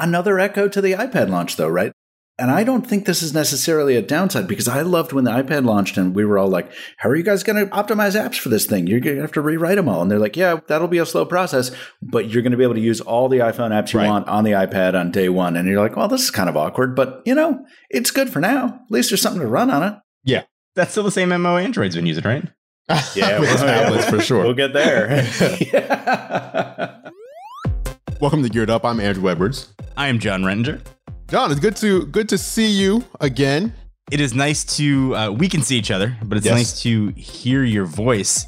another echo to the iPad launch, though, right? And I don't think this is necessarily a downside because I loved when the iPad launched and we were all like, how are you guys going to optimize apps for this thing? You're going to have to rewrite them all. And they're like, yeah, that'll be a slow process, but you're going to be able to use all the iPhone apps you Right. want on the iPad on day one. And you're like, well, this is kind of awkward, but you know, it's good for now. At least there's something to run on it. Yeah. That's still the same MO Android's been using, right? with tablets for sure. We'll get there. Yeah. Welcome to Geared Up. I'm Andru Edwards. I am Jon Rettinger. Jon, it's good to good to see you again. It is nice to, uh, we can see each other, but it's Yes. nice to hear your voice.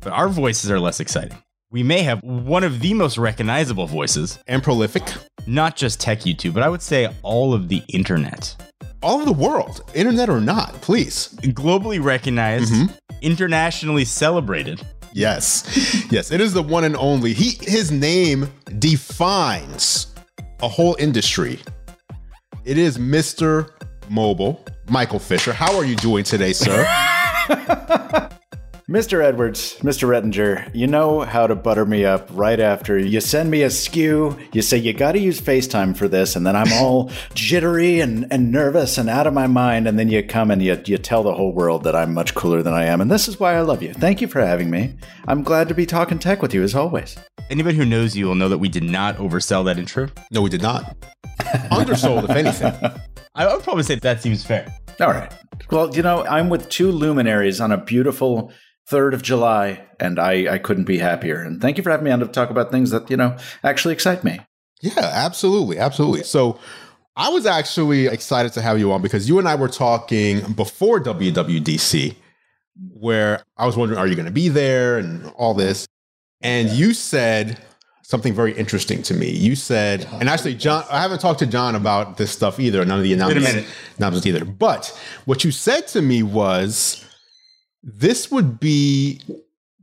But our voices are less exciting. We may have one of the most recognizable voices, And prolific. not just tech YouTube, but I would say all of the internet. All of the world, internet or not, please. Globally recognized, Mhm. internationally celebrated. Yes. Yes, it is the one and only. He his name defines a whole industry. It is Mr. Mobile, Michael Fisher. How are you doing today, sir? Mr. Edwards, Mr. Rettinger, you know how to butter me up right after you send me a skew. You say you got to use FaceTime for this, and then I'm all jittery and, and nervous and out of my mind. And then you come and you, you tell the whole world that I'm much cooler than I am. And this is why I love you. Thank you for having me. I'm glad to be talking tech with you as always. Anybody who knows you will know that we did not oversell that intro. no, we did not. Undersold, if anything. I would probably say that seems fair. All right. Well, you know, I'm with two luminaries on a beautiful 3rd of July, and I, I couldn't be happier. And thank you for having me on to talk about things that, you know, actually excite me. Yeah, absolutely. Absolutely. So I was actually excited to have you on because you and I were talking before WWDC, where I was wondering, are you going to be there and all this? And you said something very interesting to me. You said, and actually, Jon, I haven't talked to Jon about this stuff either, none of the announcements, announcements either. But what you said to me was, this would be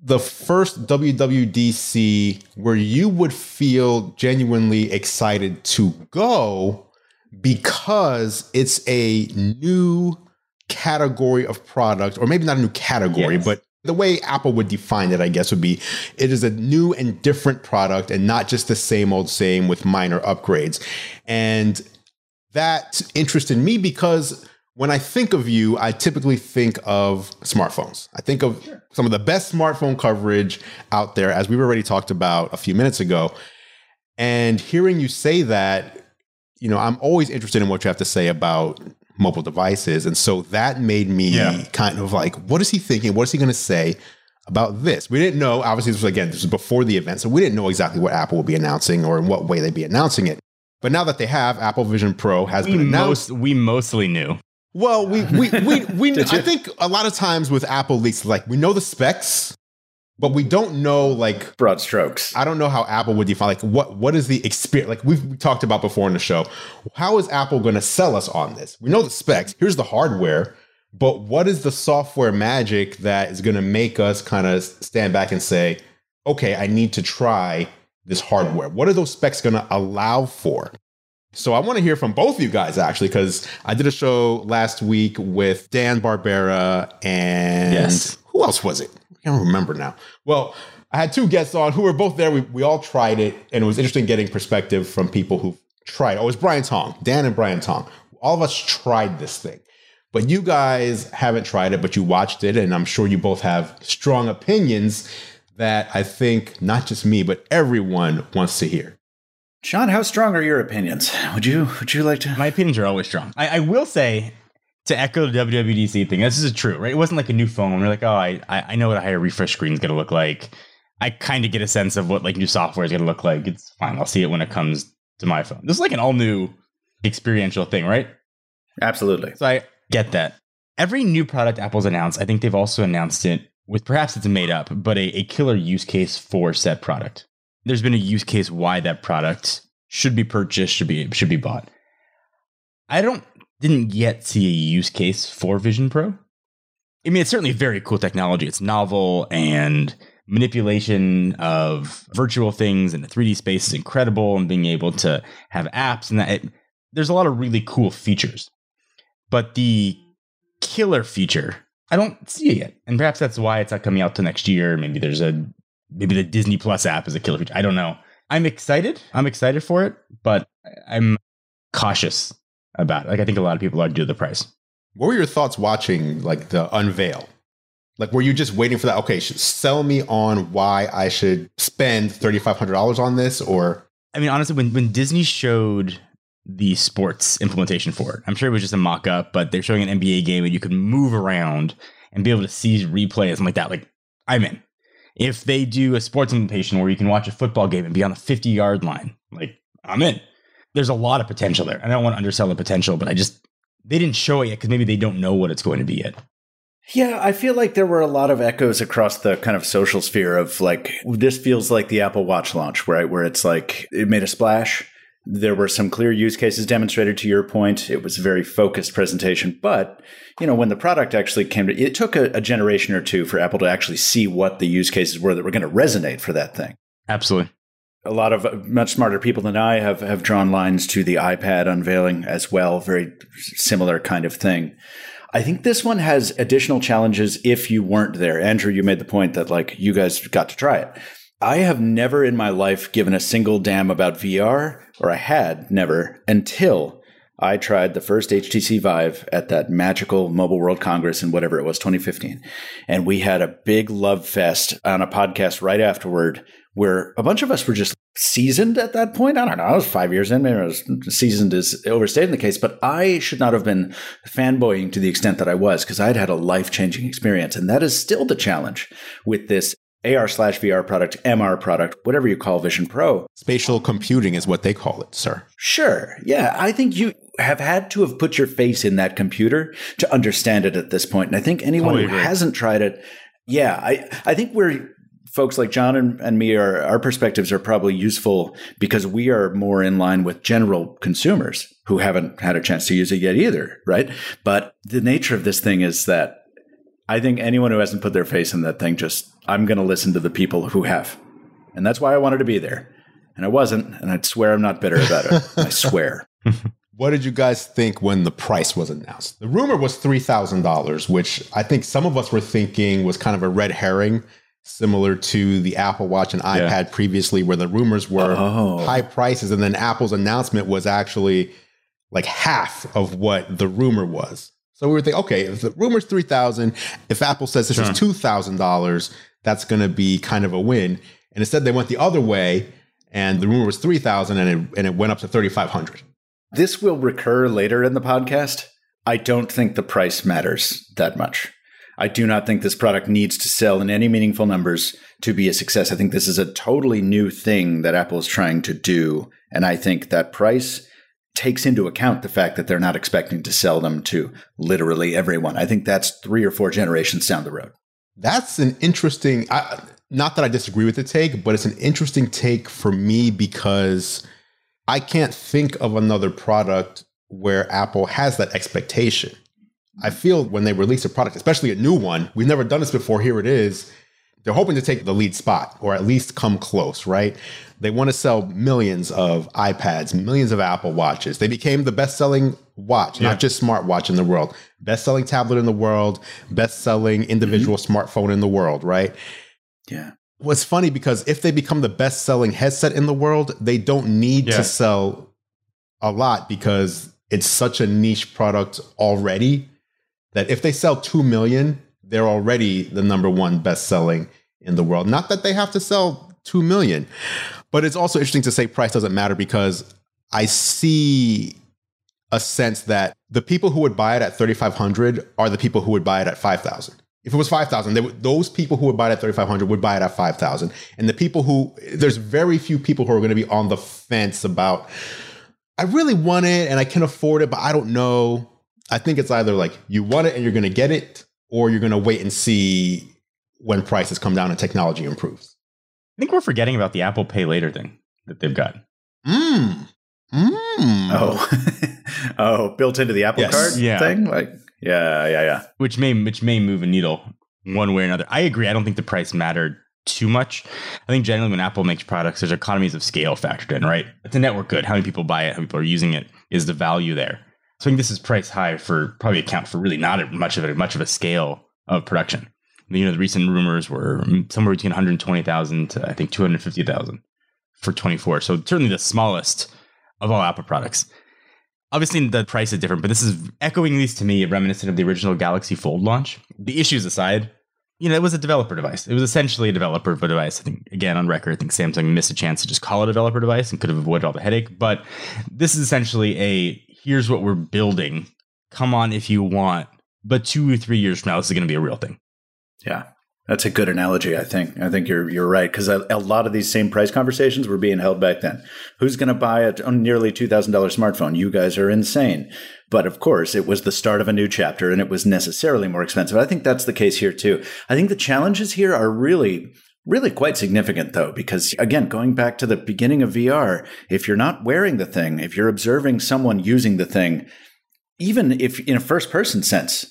the first WWDC where you would feel genuinely excited to go because it's a new category of product, or maybe not a new category, Yes. but the way Apple would define it, I guess, would be it is a new and different product and not just the same old same with minor upgrades. And that interested me because when I think of you, I typically think of smartphones. I think of some of the best smartphone coverage out there, as we've already talked about a few minutes ago. And hearing you say that, you know, I'm always interested in what you have to say about mobile devices. And so that made me Yeah. kind of like, what is he thinking? What is he going to say about this? We didn't know. Obviously, this was again, this was before the event. So we didn't know exactly what Apple would be announcing or in what way they'd be announcing it. But now that they have, Apple Vision Pro has We, been announced. most, we mostly knew. Well, we we we, we I think a lot of times with Apple leaks, like we know the specs, but we don't know like Broad strokes. I don't know how Apple would define like what what is the experience like we've talked about before in the show. How is Apple going to sell us on this? We know the specs. Here's the hardware, but what is the software magic that is going to make us kind of stand back and say, okay, I need to try this hardware. What are those specs going to allow for? So I want to hear from both of you guys actually, because I did a show last week with Dan Barbera and Yes. who else was it? I can't remember now. Well, I had two guests on who were both there. We, we all tried it, and it was interesting getting perspective from people who tried. Oh, it was Brian Tong, Dan and Brian Tong. All of us tried this thing, but you guys haven't tried it, but you watched it, and I'm sure you both have strong opinions that I think not just me, but everyone wants to hear. Sean, how strong are your opinions? Would you would you like to My opinions are always strong. I, I will say, to echo the WWDC thing, this is true, right? It wasn't like a new phone. We're like, oh, I, I I know what a higher refresh screen is going to look like. I kind of get a sense of what like new software is going to look like. It's fine. I'll see it when it comes to my phone. This is like an all new experiential thing, right? Absolutely. So I get that. Every new product Apple's announced, I think they've also announced it with perhaps it's made up, but a, a killer use case for said product. There's been a use case why that product should be purchased, should be should be bought. I don't didn't yet see a use case for Vision Pro. I mean, it's certainly very cool technology. It's novel and manipulation of virtual things in the 3D space is incredible, and being able to have apps and that. It, there's a lot of really cool features, but the killer feature, I don't see it yet, and perhaps that's why it's not coming out till next year. Maybe there's a maybe the Disney Plus app is a killer feature. I don't know. I'm excited. I'm excited for it, but I'm cautious about it. Like I think a lot of people are due to the price. What were your thoughts watching like the unveil? Like, were you just waiting for that? Okay, sell me on why I should spend thirty five hundred dollars on this, or I mean, honestly, when when Disney showed the sports implementation for it, I'm sure it was just a mock up, but they're showing an NBA game and you could move around and be able to see replay and something like that. Like, I'm in. If they do a sports implementation where you can watch a football game and be on the 50 yard line, like, I'm in. There's a lot of potential there. I don't want to undersell the potential, but I just they didn't show it yet because maybe they don't know what it's going to be yet. Yeah, I feel like there were a lot of echoes across the kind of social sphere of like this feels like the Apple Watch launch, right? Where it's like it made a splash. There were some clear use cases demonstrated to your point. It was a very focused presentation. But, you know, when the product actually came to it took a, a generation or two for Apple to actually see what the use cases were that were going to resonate for that thing. Absolutely a lot of uh, much smarter people than I have have drawn lines to the iPad unveiling as well. Very similar kind of thing. I think this one has additional challenges if you weren't there. Andru, you made the point that like you guys got to try it. I have never in my life given a single damn about VR, or I had never until I tried the first HTC Vive at that magical Mobile World Congress in whatever it was, 2015. And we had a big love fest on a podcast right afterward where a bunch of us were just seasoned at that point. I don't know. I was five years in. Maybe I was seasoned is overstating the case, but I should not have been fanboying to the extent that I was because I'd had a life changing experience. And that is still the challenge with this AR slash VR product, MR product, whatever you call Vision Pro. Spatial computing is what they call it, sir. Sure. Yeah. I think you have had to have put your face in that computer to understand it at this point. And I think anyone totally who agree. hasn't tried it, yeah, I, I think we're folks like John and, and me are our perspectives are probably useful because we are more in line with general consumers who haven't had a chance to use it yet either, right? But the nature of this thing is that I think anyone who hasn't put their face in that thing just I'm going to listen to the people who have. And that's why I wanted to be there. And I wasn't, and I swear I'm not bitter about it. I swear. What did you guys think when the price was announced? The rumor was $3,000, which I think some of us were thinking was kind of a red herring similar to the Apple Watch and iPad yeah. previously, where the rumors were oh. high prices, and then Apple's announcement was actually like half of what the rumor was. So we were thinking, okay, if the rumor's three thousand, if Apple says this sure. is two thousand dollars, that's going to be kind of a win. And instead, they went the other way, and the rumor was three thousand, and it and it went up to thirty five hundred. This will recur later in the podcast. I don't think the price matters that much. I do not think this product needs to sell in any meaningful numbers to be a success. I think this is a totally new thing that Apple is trying to do. And I think that price takes into account the fact that they're not expecting to sell them to literally everyone. I think that's three or four generations down the road. That's an interesting, I, not that I disagree with the take, but it's an interesting take for me because I can't think of another product where Apple has that expectation. I feel when they release a product, especially a new one, we've never done this before. Here it is. They're hoping to take the lead spot or at least come close, right? They want to sell millions of iPads, millions of Apple Watches. They became the best selling watch, yeah. not just smartwatch in the world, best selling tablet in the world, best selling individual mm-hmm. smartphone in the world, right? Yeah. What's funny because if they become the best selling headset in the world, they don't need yeah. to sell a lot because it's such a niche product already that if they sell 2 million, they're already the number one best selling in the world. Not that they have to sell 2 million, but it's also interesting to say price doesn't matter because I see a sense that the people who would buy it at 3500 are the people who would buy it at 5000 if it was 5000 those people who would buy it at 3500 would buy it at 5000 and the people who there's very few people who are going to be on the fence about i really want it and i can afford it but i don't know. I think it's either like you want it and you're going to get it, or you're going to wait and see when prices come down and technology improves. I think we're forgetting about the Apple Pay Later thing that they've got. Mm. Mm. Oh, oh, built into the Apple yes. Card yeah. thing, like yeah, yeah, yeah. Which may which may move a needle one way or another. I agree. I don't think the price mattered too much. I think generally when Apple makes products, there's economies of scale factored in, right? It's a network good. How many people buy it? How many people are using it? Is the value there? So I think this is price high for probably account for really not much of a much of a scale of production. You know, the recent rumors were somewhere between 120,000 to I think 250,000 for 24. So certainly the smallest of all Apple products. Obviously, the price is different, but this is echoing these to me reminiscent of the original Galaxy Fold launch. The issues aside, you know, it was a developer device. It was essentially a developer device. I think, again, on record, I think Samsung missed a chance to just call it a developer device and could have avoided all the headache. But this is essentially a here's what we're building. Come on if you want. But two or three years from now, this is going to be a real thing. Yeah. That's a good analogy, I think. I think you're you're right because a, a, lot of these same price conversations were being held back then. Who's going to buy a nearly two thousand dollars smartphone? You guys are insane. But of course, it was the start of a new chapter, and it was necessarily more expensive. I think that's the case here too. I think the challenges here are really really quite significant though because again going back to the beginning of VR if you're not wearing the thing if you're observing someone using the thing even if in a first person sense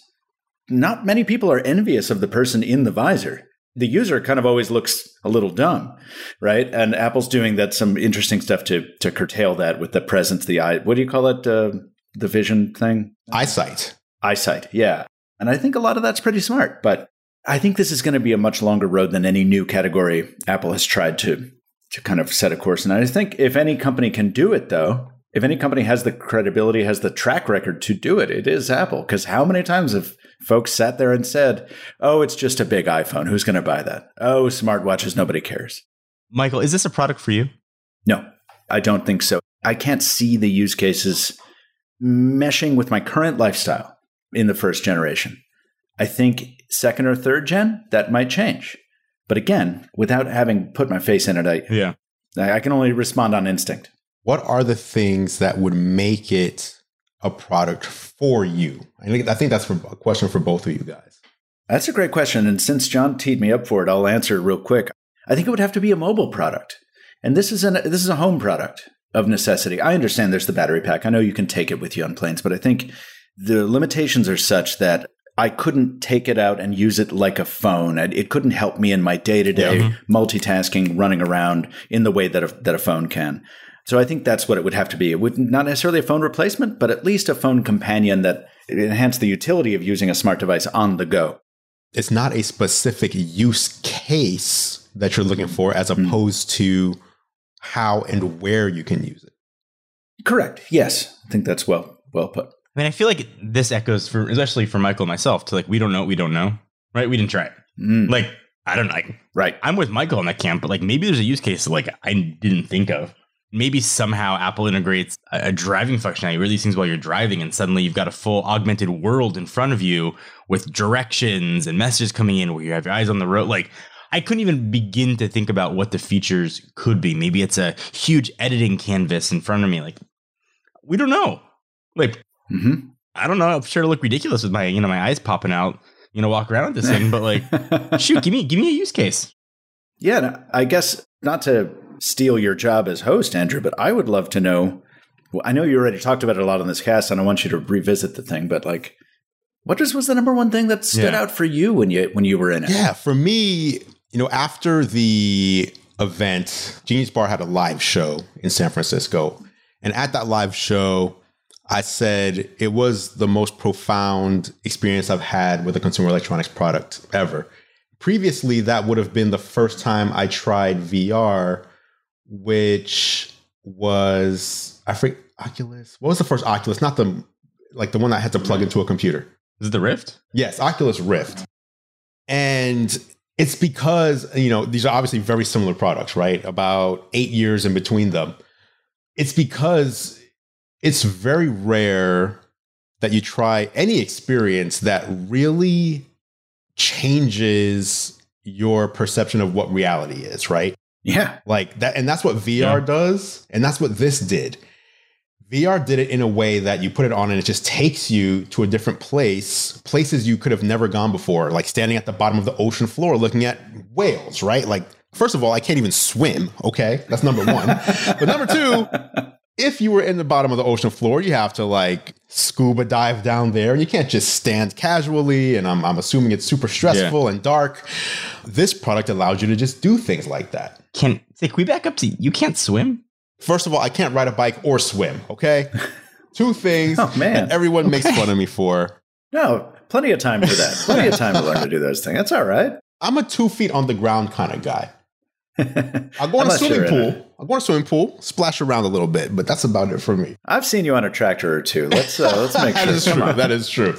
not many people are envious of the person in the visor. The user kind of always looks a little dumb, right? And Apple's doing that some interesting stuff to to curtail that with the presence, the eye. What do you call it? Uh, the vision thing? Eyesight. Eyesight. Yeah. And I think a lot of that's pretty smart, but I think this is going to be a much longer road than any new category Apple has tried to to kind of set a course. And I think if any company can do it, though, if any company has the credibility, has the track record to do it, it is Apple. Because how many times have folks sat there and said, oh, it's just a big iPhone. Who's going to buy that? Oh, smartwatches, nobody cares. Michael, is this a product for you? No, I don't think so. I can't see the use cases meshing with my current lifestyle in the first generation. I think second or third gen, that might change. But again, without having put my face in it, I, yeah. I can only respond on instinct. What are the things that would make it a product for you? I think, I think that's a question for both of you guys. That's a great question. And since Jon teed me up for it, I'll answer it real quick. I think it would have to be a mobile product. And this is an this is a home product of necessity. I understand there's the battery pack. I know you can take it with you on planes, but I think the limitations are such that I couldn't take it out and use it like a phone. It couldn't help me in my day to day multitasking, running around in the way that a, that a phone can. So I think that's what it would have to be. It would not necessarily a phone replacement, but at least a phone companion that enhance the utility of using a smart device on the go. It's not a specific use case that you're looking for as hmm. opposed mm-hmm. to how and where you can use it. Correct. Yes. I think that's well well put. I mean, I feel like this echoes for especially for Michael and myself to like we don't know what we don't know. Right? We didn't try it. Mm. Like I don't know. Like, right. I'm with Michael on that camp, but like maybe there's a use case like I didn't think of maybe somehow Apple integrates a, driving functionality, release things while you're driving, and suddenly you've got a full augmented world in front of you with directions and messages coming in where you have your eyes on the road. Like, I couldn't even begin to think about what the features could be. Maybe it's a huge editing canvas in front of me. Like, we don't know. Like, mm-hmm. I don't know. I'm sure to look ridiculous with my, you know, my eyes popping out. You know, walk around with this thing, but like, shoot, give me, give me a use case. Yeah, I guess not to steal your job as host, Andru, but I would love to know. Well, I know you already talked about it a lot on this cast, and I want you to revisit the thing. But like, what just was the number one thing that stood yeah. out for you when you when you were in it? Yeah, for me, you know, after the event, Genius Bar had a live show in San Francisco, and at that live show, I said it was the most profound experience I've had with a consumer electronics product ever. Previously, that would have been the first time I tried VR which was I forget Oculus. What was the first Oculus? Not the like the one that had to plug into a computer. Is it the Rift? Yes, Oculus Rift. And it's because, you know, these are obviously very similar products, right? About eight years in between them. It's because it's very rare that you try any experience that really changes your perception of what reality is, right? Yeah. Like that. And that's what VR yeah. does. And that's what this did. VR did it in a way that you put it on and it just takes you to a different place, places you could have never gone before, like standing at the bottom of the ocean floor looking at whales, right? Like, first of all, I can't even swim. Okay. That's number one. but number two, if you were in the bottom of the ocean floor, you have to like scuba dive down there. and You can't just stand casually. And I'm, I'm assuming it's super stressful yeah. and dark. This product allows you to just do things like that. Can, can we back up to you can't swim? First of all, I can't ride a bike or swim. Okay. Two things oh, man. everyone okay. makes fun of me for. No, plenty of time for that. Plenty of time to learn to do those things. That's all right. I'm a two feet on the ground kind of guy. I'll go in a swimming sure pool. I'll go in a swimming pool, splash around a little bit, but that's about it for me. I've seen you on a tractor or two. Let's uh, let's make sure. that is true. That is true.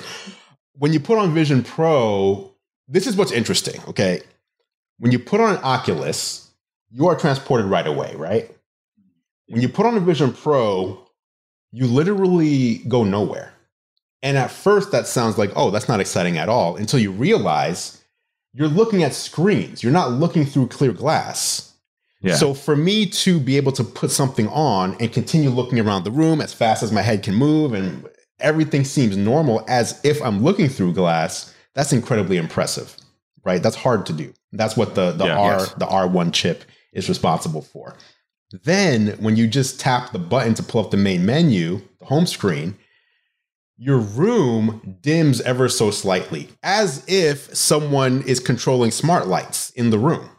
When you put on Vision Pro, this is what's interesting. Okay, when you put on an Oculus, you are transported right away, right? When you put on a Vision Pro, you literally go nowhere. And at first, that sounds like, oh, that's not exciting at all, until you realize you're looking at screens. You're not looking through clear glass. Yeah. So for me to be able to put something on and continue looking around the room as fast as my head can move and everything seems normal as if I'm looking through glass, that's incredibly impressive. Right? That's hard to do. That's what the the yeah, R yes. the R1 chip is responsible for. Then when you just tap the button to pull up the main menu, the home screen, your room dims ever so slightly, as if someone is controlling smart lights in the room.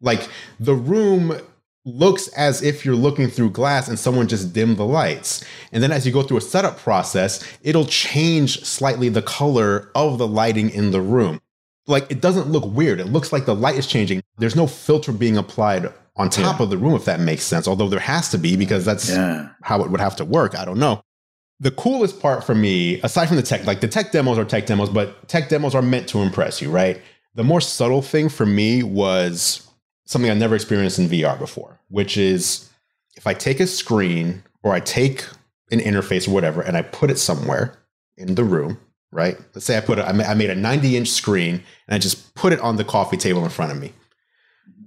Like the room looks as if you're looking through glass and someone just dimmed the lights. And then as you go through a setup process, it'll change slightly the color of the lighting in the room. Like it doesn't look weird. It looks like the light is changing. There's no filter being applied on top yeah. of the room, if that makes sense. Although there has to be because that's yeah. how it would have to work. I don't know the coolest part for me, aside from the tech, like the tech demos are tech demos, but tech demos are meant to impress you, right? The more subtle thing for me was something I never experienced in VR before, which is if I take a screen or I take an interface or whatever and I put it somewhere in the room, right? Let's say I put it, I made a 90 inch screen and I just put it on the coffee table in front of me.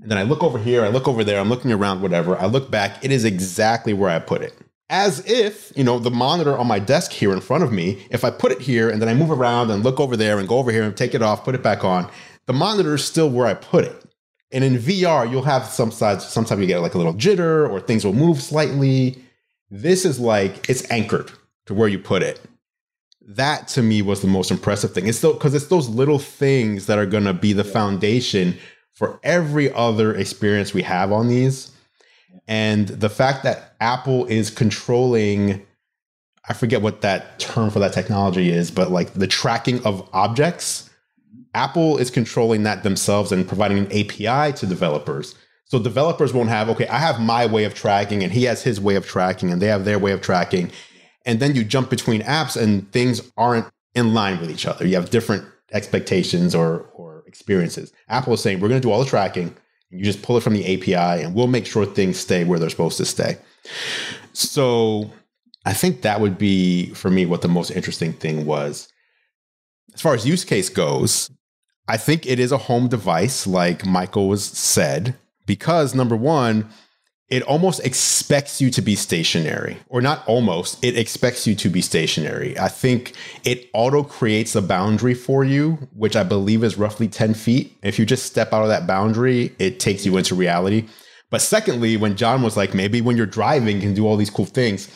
And then I look over here, I look over there, I'm looking around, whatever. I look back, it is exactly where I put it as if, you know, the monitor on my desk here in front of me, if I put it here and then I move around and look over there and go over here and take it off, put it back on, the monitor is still where I put it. And in VR, you'll have some sides, sometimes you get like a little jitter or things will move slightly. This is like it's anchored to where you put it. That to me was the most impressive thing. It's still because it's those little things that are going to be the foundation for every other experience we have on these and the fact that Apple is controlling, I forget what that term for that technology is, but like the tracking of objects, Apple is controlling that themselves and providing an API to developers. So developers won't have, okay, I have my way of tracking and he has his way of tracking and they have their way of tracking. And then you jump between apps and things aren't in line with each other. You have different expectations or, or experiences. Apple is saying, we're going to do all the tracking you just pull it from the API and we'll make sure things stay where they're supposed to stay. So I think that would be for me what the most interesting thing was. As far as use case goes, I think it is a home device, like Michael was said, because number one, it almost expects you to be stationary, or not almost, it expects you to be stationary. I think it auto creates a boundary for you, which I believe is roughly 10 feet. If you just step out of that boundary, it takes you into reality. But secondly, when Jon was like, maybe when you're driving, you can do all these cool things,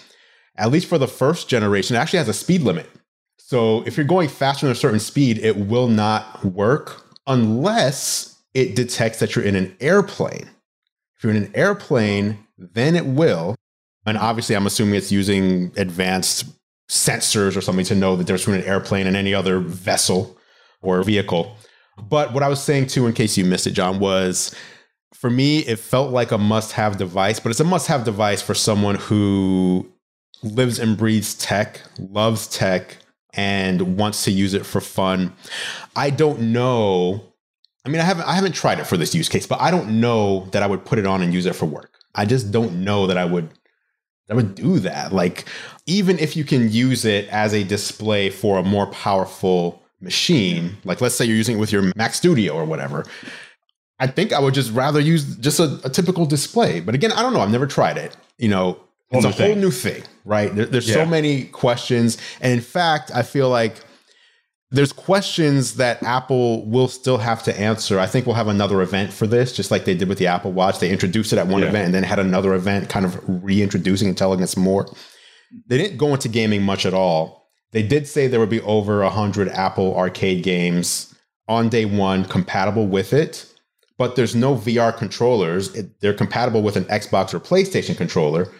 at least for the first generation, it actually has a speed limit. So if you're going faster than a certain speed, it will not work unless it detects that you're in an airplane. If you're in an airplane, then it will. And obviously, I'm assuming it's using advanced sensors or something to know the difference between an airplane and any other vessel or vehicle. But what I was saying too, in case you missed it, Jon, was for me, it felt like a must have device, but it's a must have device for someone who lives and breathes tech, loves tech, and wants to use it for fun. I don't know I mean, I haven't I haven't tried it for this use case, but I don't know that I would put it on and use it for work. I just don't know that I would I would do that. Like even if you can use it as a display for a more powerful machine, like let's say you're using it with your Mac Studio or whatever, I think I would just rather use just a, a typical display. But again, I don't know. I've never tried it. You know, it's a whole new thing, right? There, there's yeah. so many questions, and in fact, I feel like there's questions that Apple will still have to answer. I think we'll have another event for this, just like they did with the Apple Watch. They introduced it at one yeah. event and then had another event kind of reintroducing and telling us more. They didn't go into gaming much at all. They did say there would be over 100 Apple arcade games on day one compatible with it, but there's no VR controllers. It, they're compatible with an Xbox or PlayStation controller,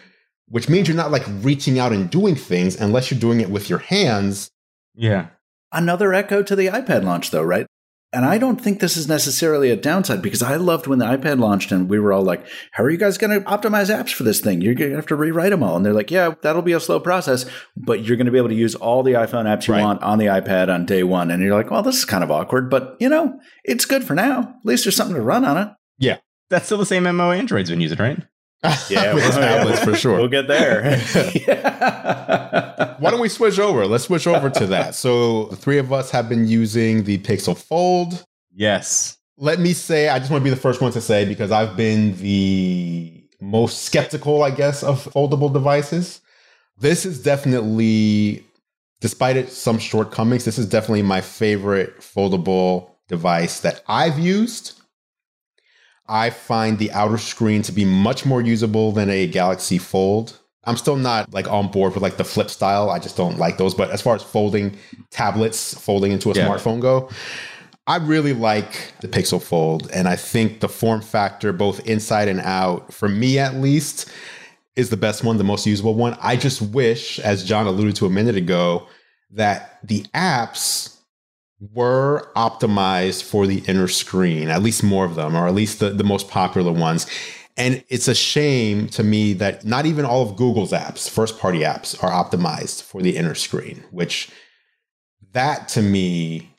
which means you're not like reaching out and doing things unless you're doing it with your hands. Yeah Another echo to the iPad launch, though, right? And I don't think this is necessarily a downside because I loved when the iPad launched and we were all like, how are you guys going to optimize apps for this thing? You're going to have to rewrite them all. And they're like, yeah, that'll be a slow process, but you're going to be able to use all the iPhone apps you Right. want on the iPad on day one. And you're like, well, this is kind of awkward, but you know, it's good for now. At least there's something to run on it. Yeah. That's still the same MO Android's been using, right? with the tablets for sure. We'll get there. Yeah. Why don't we switch over? Let's switch over to that. So the three of us have been using the Pixel Fold. Yes. Let me say, I just want to be the first one to say because I've been the most skeptical, I guess, of foldable devices. This is definitely, despite it some shortcomings, this is definitely my favorite foldable device that I've used. I find the outer screen to be much more usable than a Galaxy Fold. I'm still not like on board with like the flip style. I just don't like those. But as far as folding tablets, folding into a Yeah. smartphone go, I really like the Pixel Fold. And I think the form factor, both inside and out, for me at least, is the best one, the most usable one. I just wish, as Jon alluded to a minute ago, that the apps were optimized for the inner screen, at least more of them, or at least the, the most popular ones. And it's a shame to me that not even all of Google's apps, first party apps, are optimized for the inner screen, which that to me,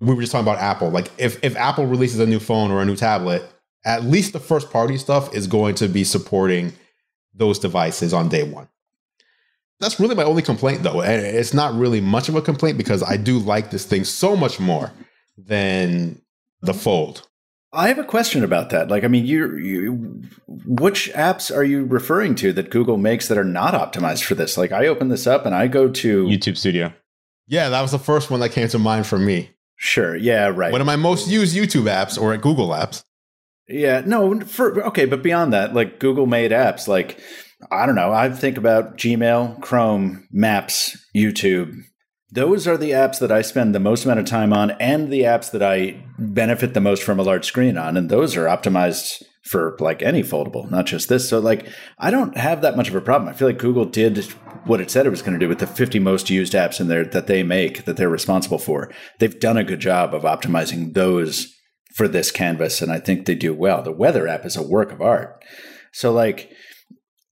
we were just talking about Apple. Like if, if Apple releases a new phone or a new tablet, at least the first party stuff is going to be supporting those devices on day one. That's really my only complaint, though. And it's not really much of a complaint because I do like this thing so much more than the Fold. I have a question about that. Like, I mean, you, you, which apps are you referring to that Google makes that are not optimized for this? Like, I open this up and I go to YouTube Studio. Yeah, that was the first one that came to mind for me. sure, yeah, right, One of my most used YouTube apps or Google apps. yeah, no, for okay, but beyond that, like Google made apps, like I don't know, I think about Gmail, Chrome, Maps, YouTube. Those are the apps that I spend the most amount of time on, and the apps that I benefit the most from a large screen on, and those are optimized for like any foldable, not just this. So like I don't have that much of a problem. I feel like Google did what it said it was going to do with the 50 most used apps in there that they make that they're responsible for. They've done a good job of optimizing those for this canvas and I think they do well. The weather app is a work of art. So like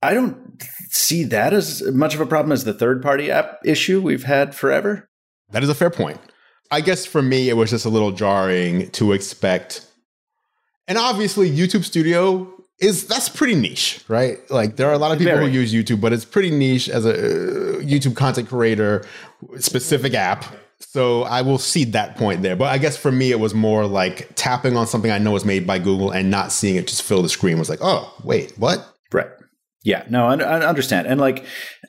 I don't see that as much of a problem as the third party app issue we've had forever. That is a fair point. I guess for me, it was just a little jarring to expect. And obviously, YouTube Studio is that's pretty niche, right? Like there are a lot of people Very. who use YouTube, but it's pretty niche as a uh, YouTube content creator specific app. So I will cede that point there. But I guess for me, it was more like tapping on something I know is made by Google and not seeing it just fill the screen was like, oh, wait, what? Right. Yeah, no, I, I understand. And like,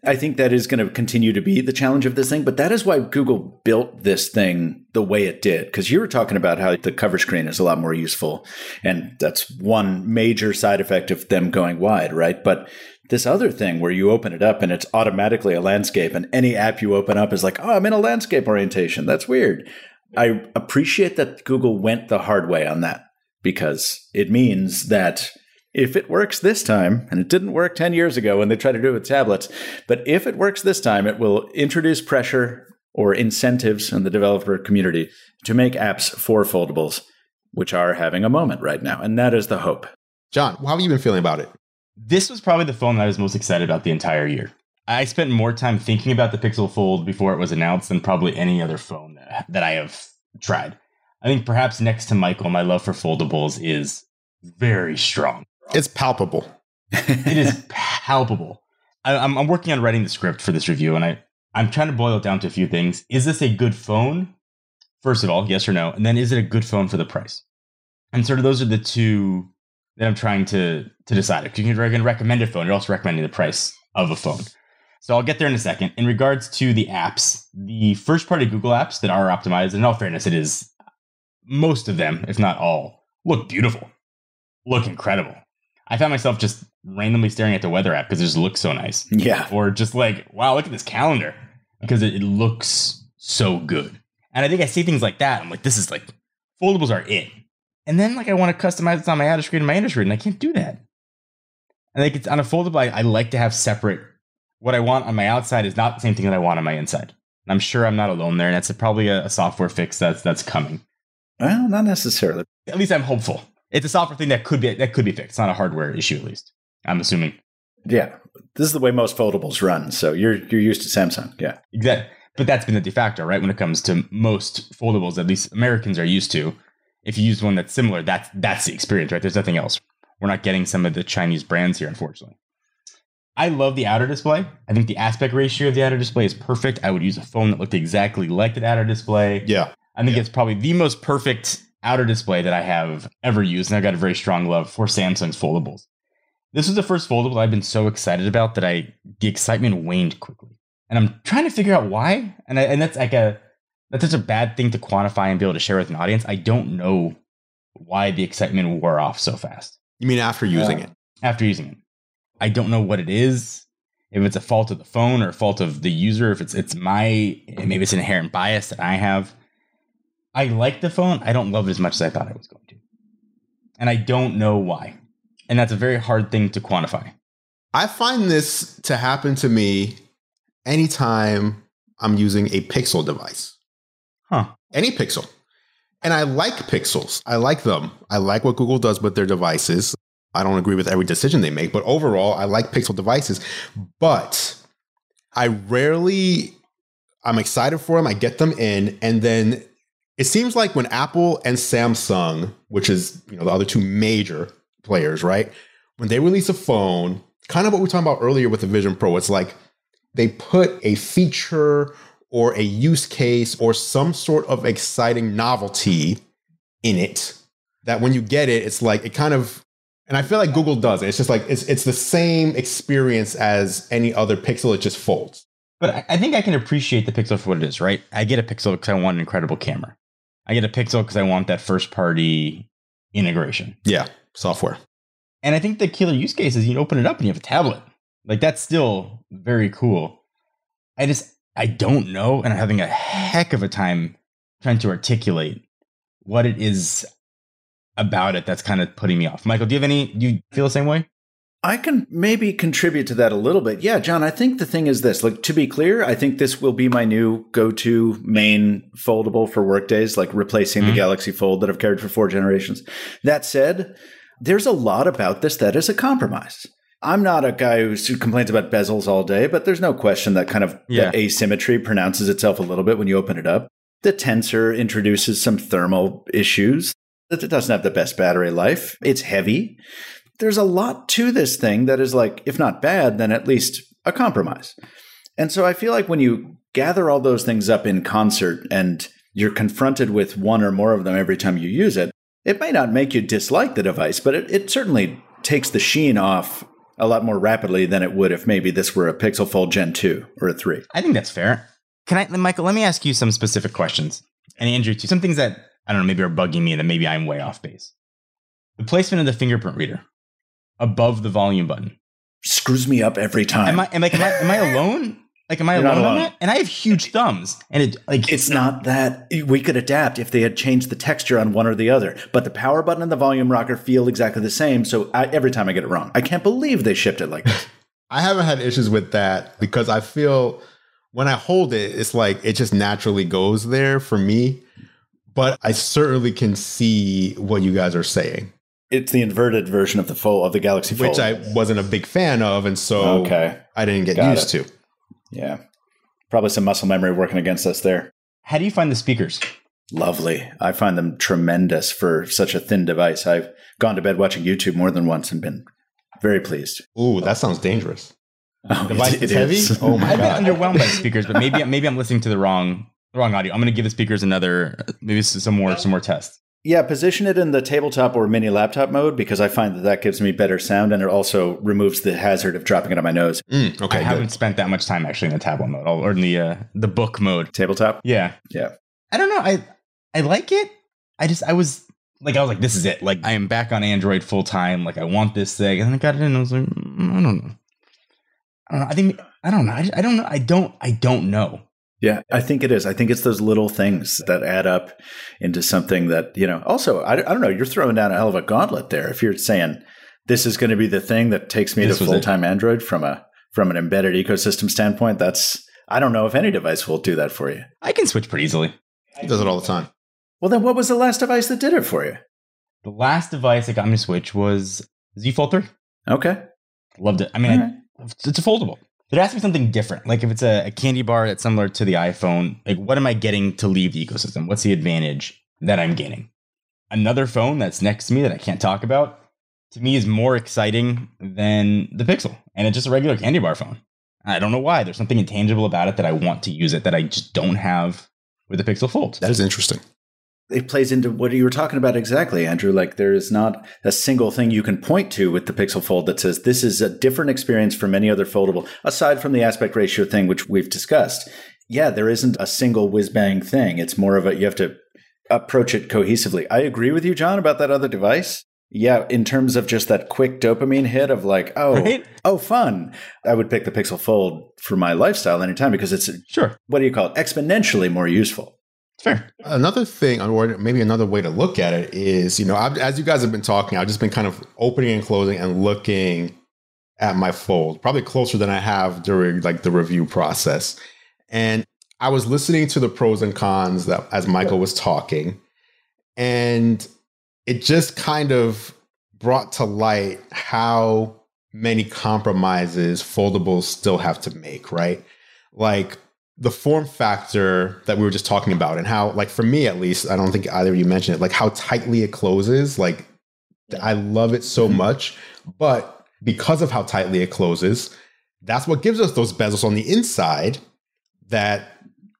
I think that is going to continue to be the challenge of this thing, but that is why Google built this thing the way it did. Because you were talking about how the cover screen is a lot more useful. And that's one major side effect of them going wide, right? But this other thing where you open it up and it's automatically a landscape, and any app you open up is like, oh, I'm in a landscape orientation. That's weird. I appreciate that Google went the hard way on that because it means that if it works this time, and it didn't work 10 years ago when they tried to do it with tablets, but if it works this time, it will introduce pressure or incentives in the developer community to make apps for foldables, which are having a moment right now. And that is the hope. Jon, how have you been feeling about it? This was probably the phone that I was most excited about the entire year. I spent more time thinking about the Pixel Fold before it was announced than probably any other phone that, that I have tried. I think perhaps next to Michael, my love for foldables is very strong. It's palpable. It is palpable. I, I'm, I'm working on writing the script for this review, and I, I'm trying to boil it down to a few things. Is this a good phone? First of all, yes or no? And then is it a good phone for the price? And sort of those are the two that I'm trying to, to decide. If you're going to recommend a phone, you're also recommending the price of a phone. So I'll get there in a second. In regards to the apps, the first party Google apps that are optimized, in all fairness, it is most of them, if not all, look beautiful, look incredible. I found myself just randomly staring at the weather app because it just looks so nice. Yeah. Or just like, wow, look at this calendar because it, it looks so good. And I think I see things like that. I'm like, this is like, foldables are it. And then like I want to customize it on my outer screen and my inner screen, and I can't do that. And like it's on a foldable, I, I like to have separate. What I want on my outside is not the same thing that I want on my inside. And I'm sure I'm not alone there, and that's probably a, a software fix that's that's coming. Well, not necessarily. At least I'm hopeful. It's a software thing that could be that could be fixed. It's not a hardware issue, at least. I'm assuming. Yeah, this is the way most foldables run. So you're you're used to Samsung. Yeah, exactly. But that's been the de facto, right? When it comes to most foldables, at least Americans are used to. If you use one that's similar, that's that's the experience, right? There's nothing else. We're not getting some of the Chinese brands here, unfortunately. I love the outer display. I think the aspect ratio of the outer display is perfect. I would use a phone that looked exactly like the outer display. Yeah. I think yeah. it's probably the most perfect outer display that I have ever used. And I've got a very strong love for Samsung's foldables. This was the first foldable I've been so excited about that I the excitement waned quickly. And I'm trying to figure out why. And I, and that's like a that's such a bad thing to quantify and be able to share with an audience. I don't know why the excitement wore off so fast. You mean after uh, using it? After using it. I don't know what it is. If it's a fault of the phone or a fault of the user, if it's it's my maybe it's an inherent bias that I have. I like the phone. I don't love it as much as I thought I was going to. And I don't know why. And that's a very hard thing to quantify. I find this to happen to me anytime I'm using a Pixel device. Huh. Any Pixel. And I like Pixels. I like them. I like what Google does with their devices. I don't agree with every decision they make, but overall, I like Pixel devices. But I rarely, I'm excited for them. I get them in, and then it seems like when Apple and Samsung, which is you know the other two major players, right, when they release a phone, kind of what we were talking about earlier with the Vision Pro, it's like they put a feature or a use case or some sort of exciting novelty in it that when you get it, it's like it kind of and I feel like Google does it. It's just like it's it's the same experience as any other Pixel. It just folds. But I think I can appreciate the Pixel for what it is, right? I get a Pixel because I want an incredible camera. I get a Pixel because I want that first party integration. Yeah, software. And I think the killer use case is you open it up and you have a tablet. Like that's still very cool. I just I don't know, and I'm having a heck of a time trying to articulate what it is about it that's kind of putting me off. Michael, do you have any? Do you feel the same way? I can maybe contribute to that a little bit. Yeah, Jon, I think the thing is this. Like to be clear, I think this will be my new go-to main foldable for workdays, like replacing mm-hmm. the Galaxy Fold that I've carried for four generations. That said, there's a lot about this that is a compromise. I'm not a guy who complains about bezels all day, but there's no question that kind of yeah. asymmetry pronounces itself a little bit when you open it up. The tensor introduces some thermal issues. That it doesn't have the best battery life. It's heavy. There's a lot to this thing that is like, if not bad, then at least a compromise. And so I feel like when you gather all those things up in concert and you're confronted with one or more of them every time you use it, it may not make you dislike the device, but it, it certainly takes the sheen off a lot more rapidly than it would if maybe this were a Pixel Fold Gen 2 or a 3. I think that's fair. Can I, Michael, let me ask you some specific questions. And Andru, too, some things that I don't know, maybe are bugging me that maybe I'm way off base. The placement of the fingerprint reader above the volume button screws me up every time. Am I, am I, am I, am I alone? Like, am I alone, alone, on that? And I have huge thumbs, and it like it's not that we could adapt if they had changed the texture on one or the other. But the power button and the volume rocker feel exactly the same. So I, every time I get it wrong, I can't believe they shipped it like this. I haven't had issues with that because I feel when I hold it, it's like it just naturally goes there for me but I certainly can see what you guys are saying. It's the inverted version of the fold of the Galaxy Fold, which I wasn't a big fan of, and so okay. I didn't get Got used it. to. Yeah, probably some muscle memory working against us there. How do you find the speakers? Lovely. I find them tremendous for such a thin device. I've gone to bed watching YouTube more than once and been very pleased. Ooh, that sounds dangerous. Oh, device it, it is heavy. Oh my I've god! I've been underwhelmed by speakers, but maybe maybe I'm listening to the wrong wrong audio. I'm going to give the speakers another, maybe some more, some more tests. Yeah, position it in the tabletop or mini laptop mode because I find that that gives me better sound and it also removes the hazard of dropping it on my nose. Mm, okay, I good. haven't spent that much time actually in the tablet mode or in the uh, the book mode. Tabletop. Yeah, yeah. I don't know. I I like it. I just I was like I was like this is it. Like I am back on Android full time. Like I want this thing, and I got it in. And I was like mm, I don't know. I don't know. I think I don't know. I, I don't know. I don't. I don't know. Yeah, I think it is. I think it's those little things that add up into something that, you know, also, I, I don't know, you're throwing down a hell of a gauntlet there. If you're saying this is going to be the thing that takes me this to full time Android from a, from an embedded ecosystem standpoint, that's, I don't know if any device will do that for you. I can switch pretty easily. He does it all the time. Well, then what was the last device that did it for you? The last device that got me to switch was Z Fold 3. Okay. Loved it. I mean, I, it's a foldable. There has to be something different. Like if it's a, a candy bar that's similar to the iPhone, like what am I getting to leave the ecosystem? What's the advantage that I'm gaining? Another phone that's next to me that I can't talk about to me is more exciting than the Pixel. And it's just a regular candy bar phone. I don't know why. There's something intangible about it that I want to use it that I just don't have with the Pixel Fold. That is interesting. It plays into what you were talking about exactly, Andru. Like there is not a single thing you can point to with the Pixel Fold that says this is a different experience from any other foldable, aside from the aspect ratio thing, which we've discussed. Yeah, there isn't a single whiz bang thing. It's more of a, you have to approach it cohesively. I agree with you, Jon, about that other device. Yeah, in terms of just that quick dopamine hit of like, oh, Right? oh, fun. I would pick the Pixel Fold for my lifestyle anytime because it's Sure. what do you call it? Exponentially more useful. Fair. Another thing, or maybe another way to look at it is, you know, I've, as you guys have been talking, I've just been kind of opening and closing and looking at my fold, probably closer than I have during like the review process. And I was listening to the pros and cons that as Michael was talking, and it just kind of brought to light how many compromises foldables still have to make, right? Like the form factor that we were just talking about and how like for me at least i don't think either of you mentioned it like how tightly it closes like i love it so mm-hmm. much but because of how tightly it closes that's what gives us those bezels on the inside that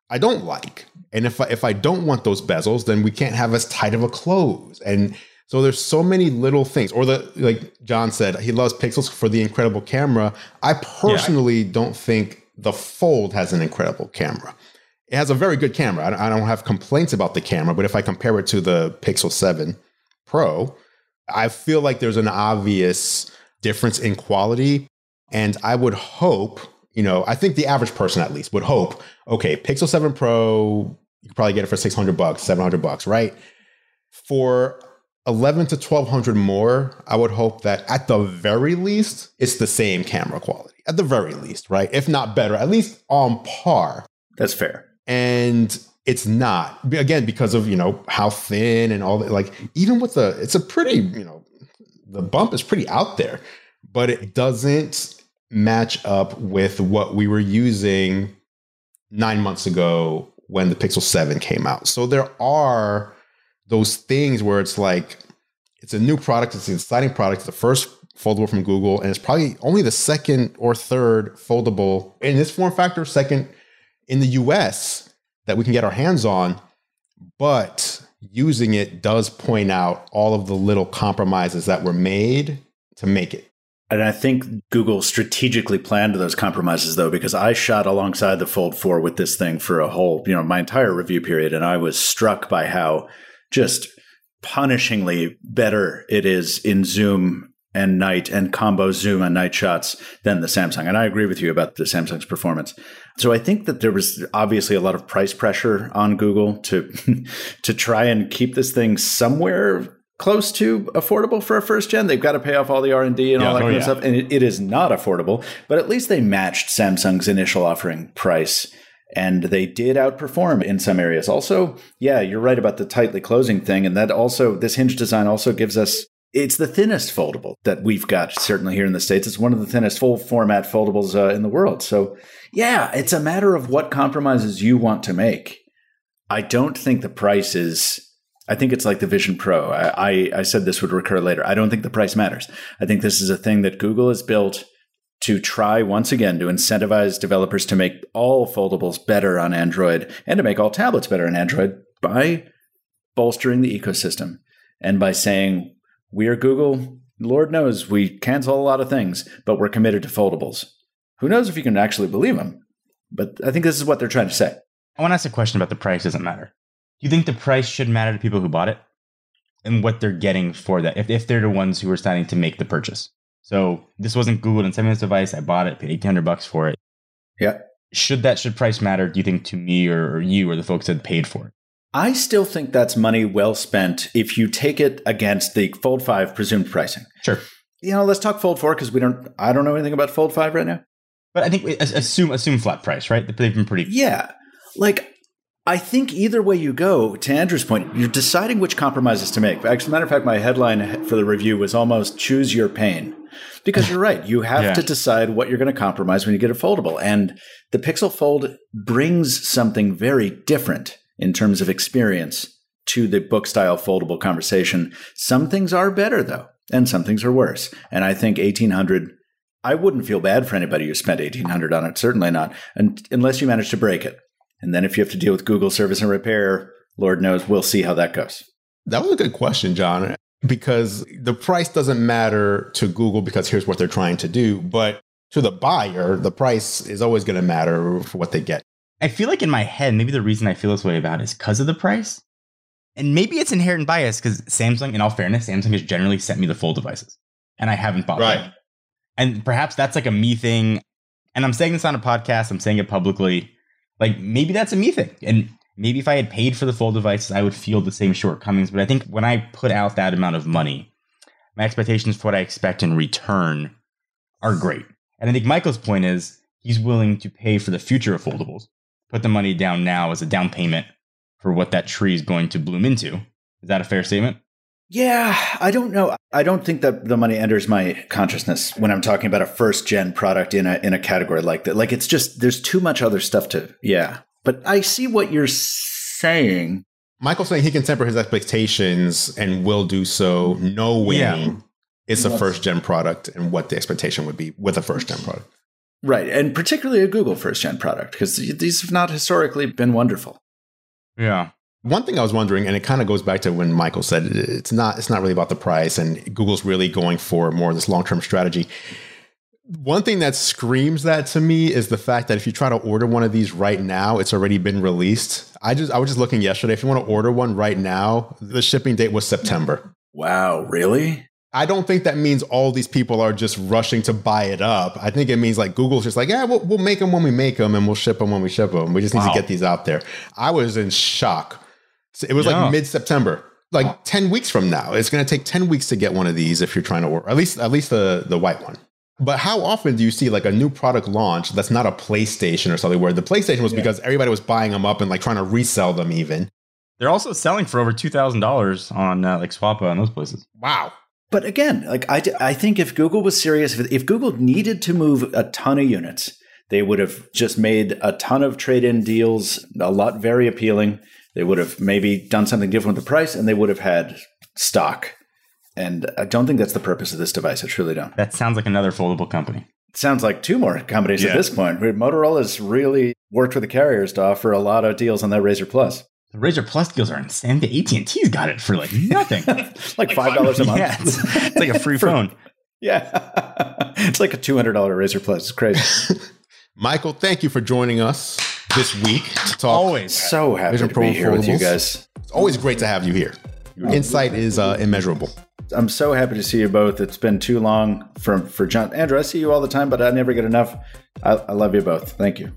i don't like. And if I, if I don't want those bezels then we can't have as tight of a close. And so there's so many little things. Or the like Jon said he loves pixels for the incredible camera. I personally don't think the Fold has an incredible camera. It has a very good camera. I don't- have complaints about the camera, but if I compare it to the Pixel 7 Pro, I feel like there's an obvious difference in quality. And I would hope, you know, I think the average person at least would hope, okay, Pixel 7 Pro, you probably get it for 600 bucks, 700 bucks, right? For 11 to 1200 more, I would hope that at the very least, it's the same camera quality. At the very least, right? If not better, at least on par. That's fair. And it's not again because of you know how thin and all that. Like even with the, it's a pretty you know the bump is pretty out there, but it doesn't match up with what we were using nine months ago when the Pixel 7 came out. So there are those things where it's like it's a new product, it's an exciting product, it's the first foldable from Google, and it's probably only the second or third foldable in this form factor, second in the US that we can get our hands on. But using it does point out all of the little compromises that were made to make it. And I think Google strategically planned those compromises though, because I shot alongside the Fold 4 with this thing for a whole, you know, my entire review period. And I was struck by how just punishingly better it is in zoom and night and combo zoom and night shots than the Samsung. And I agree with you about the Samsung's performance. So I think that there was obviously a lot of price pressure on Google to to try and keep this thing somewhere close to affordable for a first gen. They've got to pay off all the R and D and all that oh, kind yeah. of stuff, and it, it is not affordable. But at least they matched Samsung's initial offering price. And they did outperform in some areas. Also, yeah, you're right about the tightly closing thing. And that also, this hinge design also gives us it's the thinnest foldable that we've got, certainly here in the States. It's one of the thinnest full format foldables uh, in the world. So, yeah, it's a matter of what compromises you want to make. I don't think the price is. I think it's like the Vision Pro. I, I, I said this would recur later. I don't think the price matters. I think this is a thing that Google has built to try once again to incentivize developers to make all foldables better on Android and to make all tablets better on Android by bolstering the ecosystem and by saying, we are Google. Lord knows we cancel a lot of things, but we're committed to foldables. Who knows if you can actually believe them? But I think this is what they're trying to say. I want to ask a question about the price doesn't matter. Do you think the price should matter to people who bought it and what they're getting for that? If, if they're the ones who are starting to make the purchase. So this wasn't Google and sent me this device. I bought it, paid 1800 bucks for it. Yeah. Should that, should price matter, do you think, to me or, or you or the folks that paid for it? I still think that's money well spent if you take it against the Fold 5 presumed pricing. Sure. You know, let's talk Fold 4 because we don't I don't know anything about Fold 5 right now. But I think as- assume assume flat price, right? They've been pretty. Yeah. Like I think either way you go, to Andru's point, you're deciding which compromises to make. As a matter of fact, my headline for the review was almost choose your pain. Because you're right. You have Yeah. to decide what you're going to compromise when you get a foldable. And the Pixel Fold brings something very different in terms of experience to the book style foldable conversation. Some things are better though, and some things are worse. And I think 1800 I wouldn't feel bad for anybody who spent 1800 on it, certainly not, and, unless you manage to break it. And then if you have to deal with Google service and repair, Lord knows, we'll see how that goes. That was a good question, Jon, because the price doesn't matter to Google because here's what they're trying to do. But to the buyer, the price is always going to matter for what they get. I feel like in my head, maybe the reason I feel this way about it is because of the price. And maybe it's inherent bias because Samsung, in all fairness, Samsung has generally sent me the full devices and I haven't bought Right. them. And perhaps that's like a me thing. And I'm saying this on a podcast, I'm saying it publicly. Like maybe that's a me thing. And maybe if I had paid for the full devices, I would feel the same shortcomings. But I think when I put out that amount of money, my expectations for what I expect in return are great. And I think Michael's point is he's willing to pay for the future of foldables, put the money down now as a down payment for what that tree is going to bloom into. Is that a fair statement? Yeah, I don't know. I don't think that the money enters my consciousness when I'm talking about a first gen product in a in a category like that. Like it's just there's too much other stuff to yeah. But I see what you're saying. Michael's saying he can temper his expectations and will do so, knowing Yeah. it's a first gen product and what the expectation would be with a first gen product. Right. And particularly a Google first gen product because these have not historically been wonderful. Yeah. One thing I was wondering, and it kind of goes back to when Michael said it's not it's not really about the price, and Google's really going for more of this long term strategy. One thing that screams that to me is the fact that if you try to order one of these right now, it's already been released. I just I was just looking yesterday. If you want to order one right now, the shipping date was September. Wow, really? I don't think that means all these people are just rushing to buy it up. I think it means like Google's just like, yeah, we'll, we'll make them when we make them and we'll ship them when we ship them. We just need Wow. to get these out there. I was in shock. So it was Yeah. like mid September, like 10 weeks from now. It's going to take 10 weeks to get one of these if you're trying to order, at least, at least the, the white one. But how often do you see like a new product launch that's not a PlayStation or something where the PlayStation was because everybody was buying them up and like trying to resell them even? They're also selling for over $2,000 on uh, like Swappa and those places. Wow. But again, like I, I think if Google was serious, if, if Google needed to move a ton of units, they would have just made a ton of trade in deals, a lot very appealing. They would have maybe done something different with the price and they would have had stock. And I don't think that's the purpose of this device. I truly don't. That sounds like another foldable company. It sounds like two more companies Yeah. at this point. Motorola's really worked with the carriers to offer a lot of deals on that Razr Plus. The Razr Plus deals are insane. The AT&T's got it for like nothing. like $5 a month. Yeah, it's, it's like a free For- phone. Yeah. it's like a $200 Razr Plus. It's crazy. Michael, thank you for joining us this week to talk. Always. so happy Vision to Pro be here with you guys. It's always great to have you here. Your insight is uh, immeasurable. I'm so happy to see you both. It's been too long for for Jon Andru. I see you all the time, but I never get enough. I, I love you both. Thank you.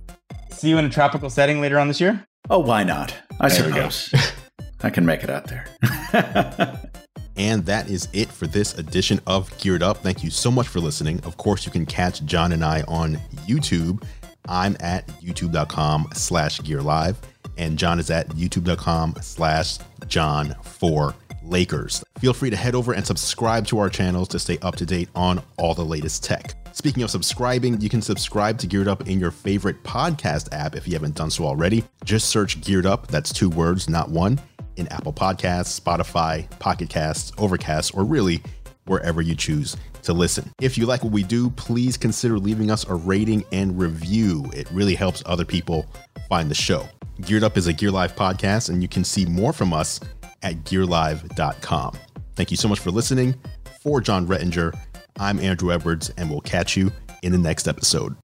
See you in a tropical setting later on this year. Oh, why not? I There we suppose I can make it out there. And that is it for this edition of Geared Up. Thank you so much for listening. Of course, you can catch Jon and I on YouTube. I'm at youtube.com slash gear live, and Jon is at youtube.com slash Jon for Lakers. Feel free to head over and subscribe to our channels to stay up to date on all the latest tech. Speaking of subscribing, you can subscribe to Geared Up in your favorite podcast app if you haven't done so already. Just search Geared Up, that's two words, not one, in Apple Podcasts, Spotify, Pocket Casts, Overcast, or really wherever you choose to listen. If you like what we do, please consider leaving us a rating and review. It really helps other people find the show. Geared Up is a Gear Live podcast, and you can see more from us at gearlive.com. Thank you so much for listening. For Jon Rettinger, I'm Andru Edwards, and we'll catch you in the next episode.